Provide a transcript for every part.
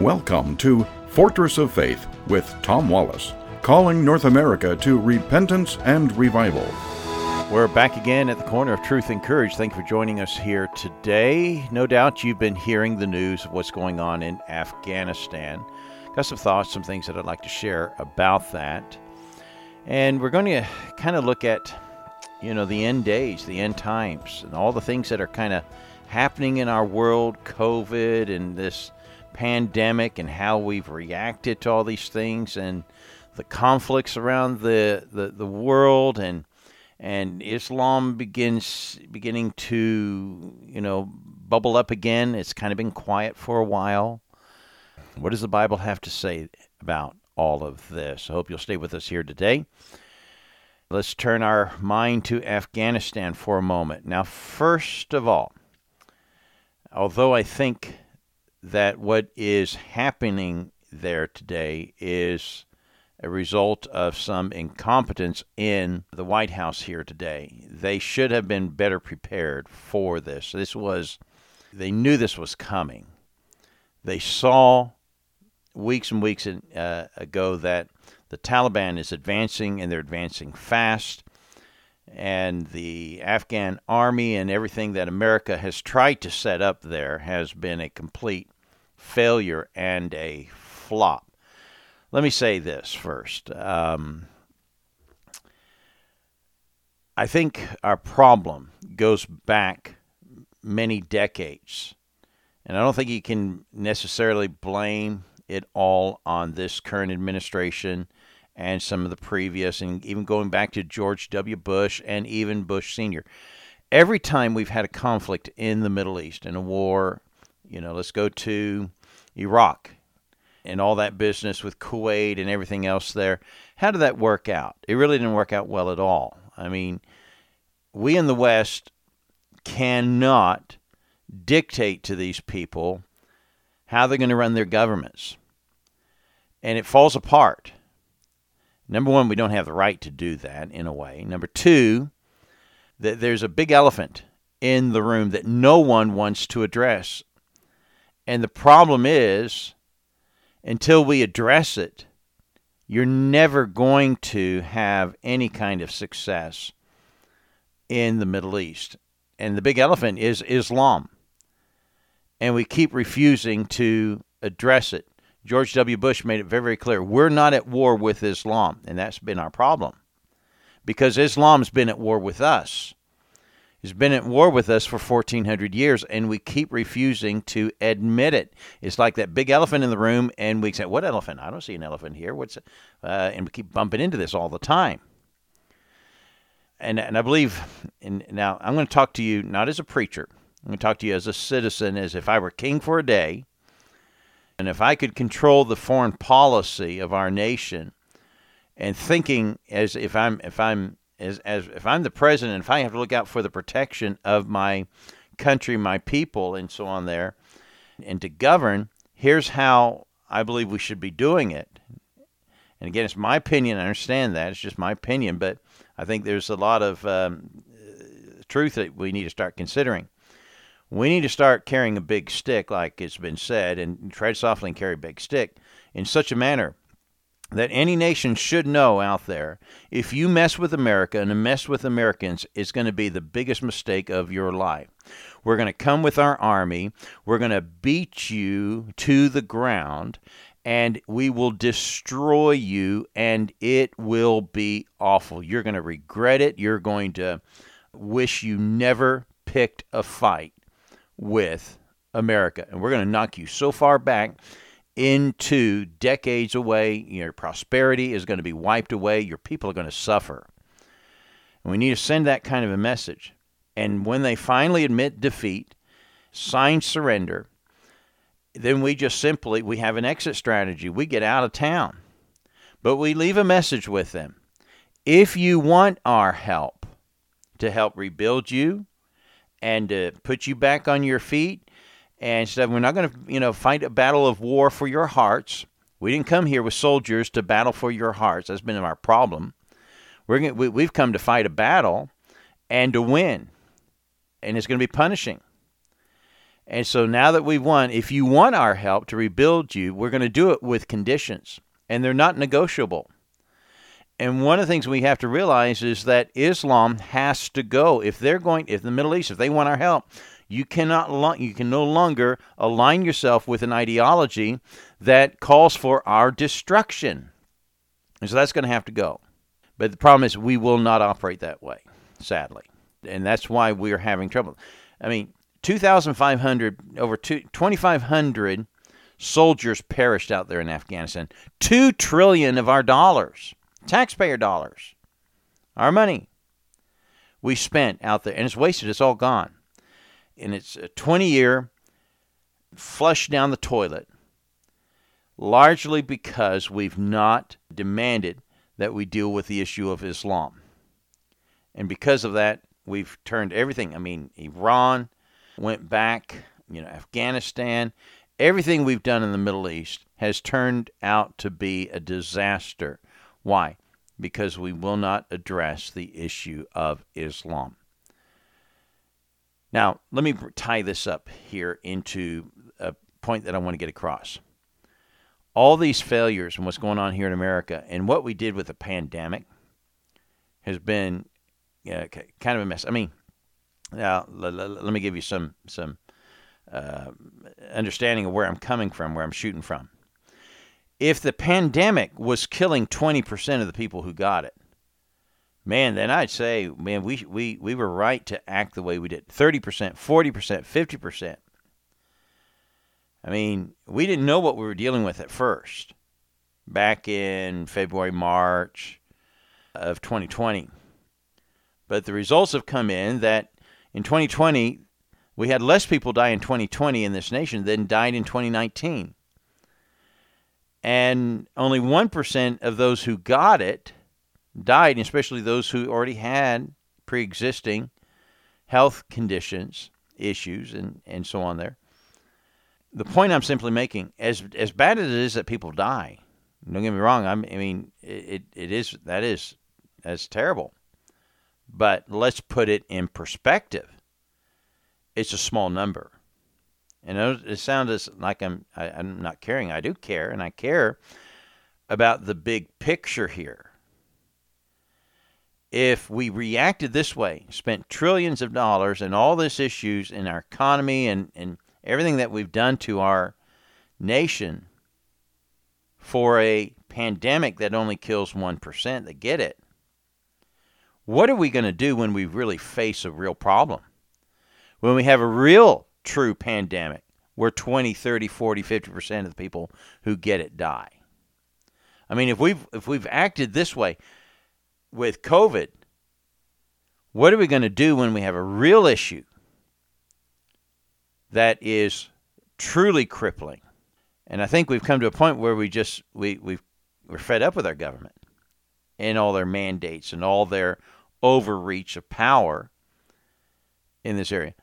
Welcome to Fortress of Faith with Tom Wallace, calling North America to repentance and revival. We're back again at the corner of truth and courage. Thank you for joining us here today. No doubt you've been hearing the news of what's going on in Afghanistan. Got some thoughts, some things that I'd like to share about that. And we're going to kind of look at, you know, the end days, the end times, and all the things that are kind of happening in our world, COVID and this pandemic and how we've reacted to all these things and the conflicts around the, the, the world and and Islam begins beginning to you know bubble up again. It's kind of been quiet for a while. What does the Bible have to say about all of this? I hope you'll stay with us here today. Let's turn our mind to Afghanistan for a moment. Now, first of all, although I think that what is happening there today is a result of some incompetence in the White House here today. They should have been better prepared for this. This was, they knew this was coming. They saw weeks and weeks uh, ago that the Taliban is advancing and they're advancing fast. And the Afghan army and everything that America has tried to set up there has been a complete failure and a flop. Let me say this first. Um, I think our problem goes back many decades. And I don't think you can necessarily blame it all on this current administration and some of the previous, and even going back to George W. Bush and even Bush Sr. Every time we've had a conflict in the Middle East and a war, you know, let's go to Iraq and all that business with Kuwait and everything else there. How did that work out? It really didn't work out well at all. I mean, we in the West cannot dictate to these people how they're going to run their governments. And it falls apart. Number one, we don't have the right to do that in a way. Number two, that there's a big elephant in the room that no one wants to address. And the problem is until we address it, you're never going to have any kind of success in the Middle East. And the big elephant is Islam. And we keep refusing to address it. George W. Bush made it very, very clear we're not at war with Islam, and that's been our problem. Because Islam's been at war with us. It's been at war with us for 1400 years and we keep refusing to admit it. It's like that big elephant in the room and we say what elephant? I don't see an elephant here. What's uh, and we keep bumping into this all the time. And, and i believe and now i'm going to talk to you not as a preacher. I'm going to talk to you as a citizen as if i were king for a day and if i could control the foreign policy of our nation and thinking as if i'm if i'm as, as if I'm the president, if I have to look out for the protection of my country, my people, and so on there, and to govern, here's how I believe we should be doing it. And again, it's my opinion. I understand that. It's just my opinion, but I think there's a lot of um, truth that we need to start considering. We need to start carrying a big stick, like it's been said, and tread softly and carry a big stick in such a manner that any nation should know out there if you mess with America and mess with Americans, it's going to be the biggest mistake of your life. We're going to come with our army, we're going to beat you to the ground, and we will destroy you, and it will be awful. You're going to regret it. You're going to wish you never picked a fight with America. And we're going to knock you so far back into decades away. Your prosperity is going to be wiped away. Your people are going to suffer. And we need to send that kind of a message. And when they finally admit defeat, sign surrender, then we just simply we have an exit strategy. We get out of town. But we leave a message with them. If you want our help to help rebuild you and to put you back on your feet, and said, We're not going to, you know, fight a battle of war for your hearts. We didn't come here with soldiers to battle for your hearts. That's been our problem. We're going we, we've come to fight a battle and to win. And it's going to be punishing. And so now that we've won, if you want our help to rebuild you, we're going to do it with conditions, and they're not negotiable. And one of the things we have to realize is that Islam has to go. If they're going, if the Middle East, if they want our help, you cannot, you can no longer align yourself with an ideology that calls for our destruction. And so that's going to have to go. But the problem is, we will not operate that way, sadly. And that's why we're having trouble. I mean, 2,500, over 2,500 soldiers perished out there in Afghanistan. Two trillion of our dollars, taxpayer dollars, our money, we spent out there, and it's wasted. It's all gone. And it's a 20 year flush down the toilet, largely because we've not demanded that we deal with the issue of Islam. And because of that, we've turned everything. I mean, Iran went back, you know, Afghanistan, everything we've done in the Middle East has turned out to be a disaster. Why? Because we will not address the issue of Islam. Now, let me tie this up here into a point that I want to get across all these failures and what's going on here in America and what we did with the pandemic has been kind of a mess. I mean, now let, let, let me give you some some uh, understanding of where I'm coming from, where I'm shooting from. If the pandemic was killing 20% of the people who got it, man, then I'd say, man, we we we were right to act the way we did. 30%, 40%, 50%. I mean, we didn't know what we were dealing with at first, back in February, March of 2020. But the results have come in that in 2020, we had less people die in 2020 in this nation than died in 2019. And only 1% of those who got it died, especially those who already had pre existing health conditions, issues, and, and so on there the point I'm simply making, as as bad as it is that people die, don't get me wrong. I'm, I mean, it it is that is that's terrible. But let's put it in perspective. It's a small number, and it sounds like I'm I, am i am not caring. I do care, and I care about the big picture here. If we reacted this way, spent trillions of dollars and all this issues in our economy and and everything that we've done to our nation for a pandemic that only kills 1% that get it. What are we going to do when we really face a real problem? When we have a real true pandemic where 20, 30, 40, 50% of the people who get it die. I mean, if we've if we've acted this way with COVID, what are we going to do when we have a real issue that is truly crippling. And I think we've come to a point where we just we we we're fed up with our government and all their mandates and all their overreach of power in this area.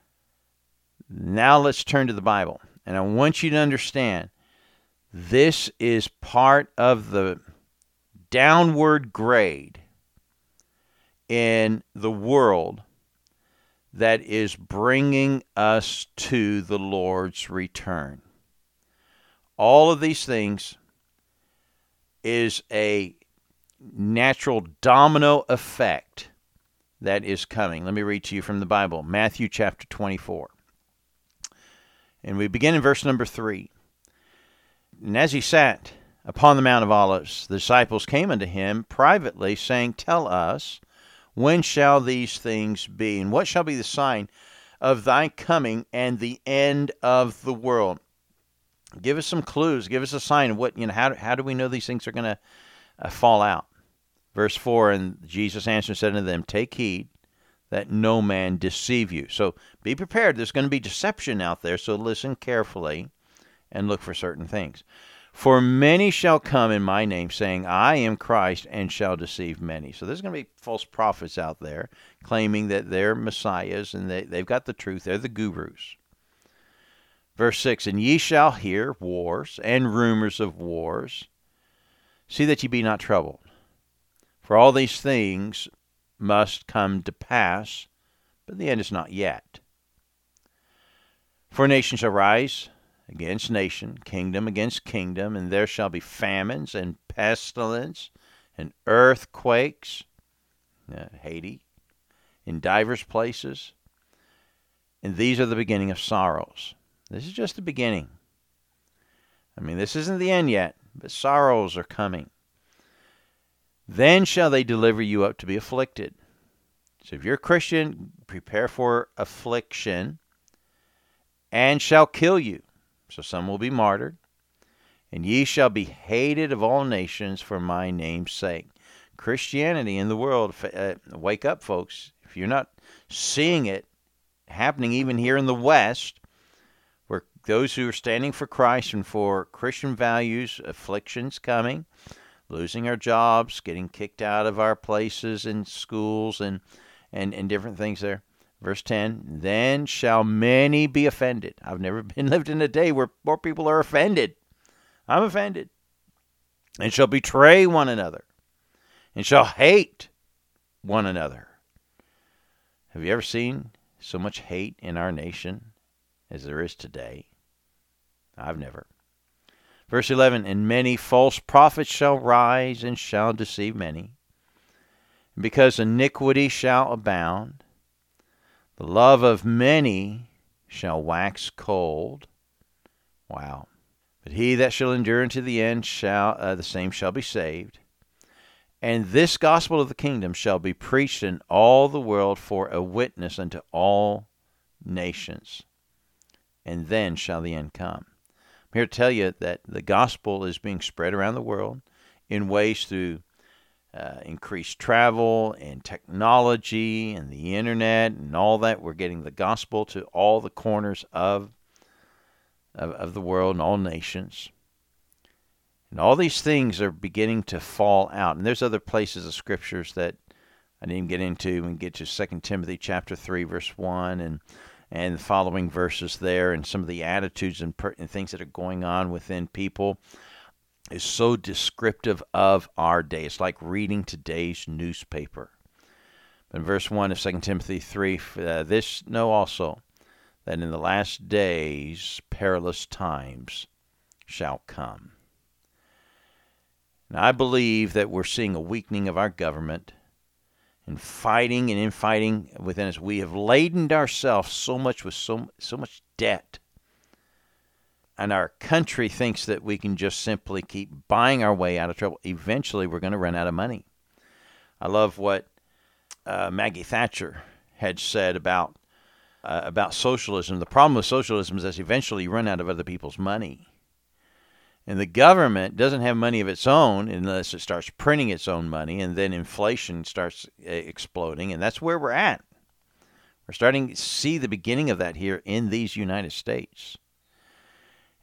Now let's turn to the Bible. And I want you to understand this is part of the downward grade in the world that is bringing us to the Lord's return. All of these things is a natural domino effect that is coming. Let me read to you from the Bible Matthew chapter 24. And we begin in verse number 3. And as he sat upon the Mount of Olives, the disciples came unto him privately, saying, Tell us, when shall these things be? And what shall be the sign of thy coming and the end of the world? Give us some clues. Give us a sign. What you know? How how do we know these things are going to uh, fall out? Verse four. And Jesus answered and said unto them, Take heed that no man deceive you. So be prepared. There's going to be deception out there. So listen carefully and look for certain things. For many shall come in my name, saying, I am Christ, and shall deceive many. So there's going to be false prophets out there claiming that they're messiahs and they, they've got the truth. They're the gurus. Verse 6 And ye shall hear wars and rumors of wars. See that ye be not troubled. For all these things must come to pass, but the end is not yet. For nation shall rise against nation, kingdom against kingdom, and there shall be famines and pestilence and earthquakes, uh, Haiti, in divers places. And these are the beginning of sorrows. This is just the beginning. I mean, this isn't the end yet, but sorrows are coming. Then shall they deliver you up to be afflicted. So if you're a Christian, prepare for affliction and shall kill you. So some will be martyred. And ye shall be hated of all nations for my name's sake. Christianity in the world, uh, wake up, folks. If you're not seeing it happening even here in the West, where those who are standing for Christ and for Christian values, afflictions coming, losing our jobs, getting kicked out of our places in schools and, and, and different things there. Verse 10 Then shall many be offended. I've never been lived in a day where more people are offended. I'm offended. And shall betray one another, and shall hate one another. Have you ever seen so much hate in our nation as there is today? I've never. Verse 11 And many false prophets shall rise and shall deceive many. Because iniquity shall abound, the love of many shall wax cold. Wow. But he that shall endure unto the end shall uh, the same shall be saved. And this gospel of the kingdom shall be preached in all the world for a witness unto all nations. And then shall the end come. Here to tell you that the gospel is being spread around the world in ways through uh, increased travel and technology and the internet and all that. We're getting the gospel to all the corners of, of, of the world and all nations. And all these things are beginning to fall out. And there's other places of scriptures that I didn't get into. We get to 2 Timothy chapter 3, verse 1, and and the following verses there, and some of the attitudes and, per- and things that are going on within people is so descriptive of our day. It's like reading today's newspaper. In verse 1 of 2 Timothy 3, uh, this know also that in the last days perilous times shall come. And I believe that we're seeing a weakening of our government and fighting and infighting within us. We have laden ourselves so much with so, so much debt and our country thinks that we can just simply keep buying our way out of trouble, eventually we're going to run out of money. I love what uh, Maggie Thatcher had said about uh, about socialism. The problem with socialism is that eventually you run out of other people's money. And the government doesn't have money of its own unless it starts printing its own money, and then inflation starts uh, exploding. And that's where we're at. We're starting to see the beginning of that here in these United States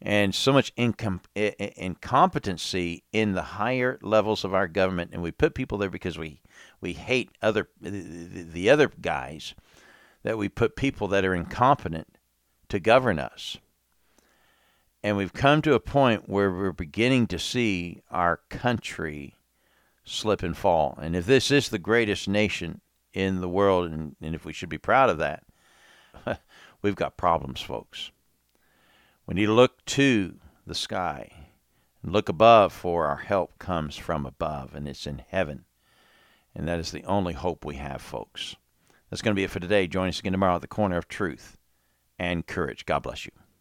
and so much incom- incompetency in the higher levels of our government, and we put people there because we we hate other the other guys that we put people that are incompetent to govern us. And we've come to a point where we're beginning to see our country slip and fall. And if this is the greatest nation in the world, and, and if we should be proud of that, we've got problems, folks. We need to look to the sky and look above, for our help comes from above, and it's in heaven. And that is the only hope we have, folks. That's going to be it for today. Join us again tomorrow at the corner of truth and courage. God bless you.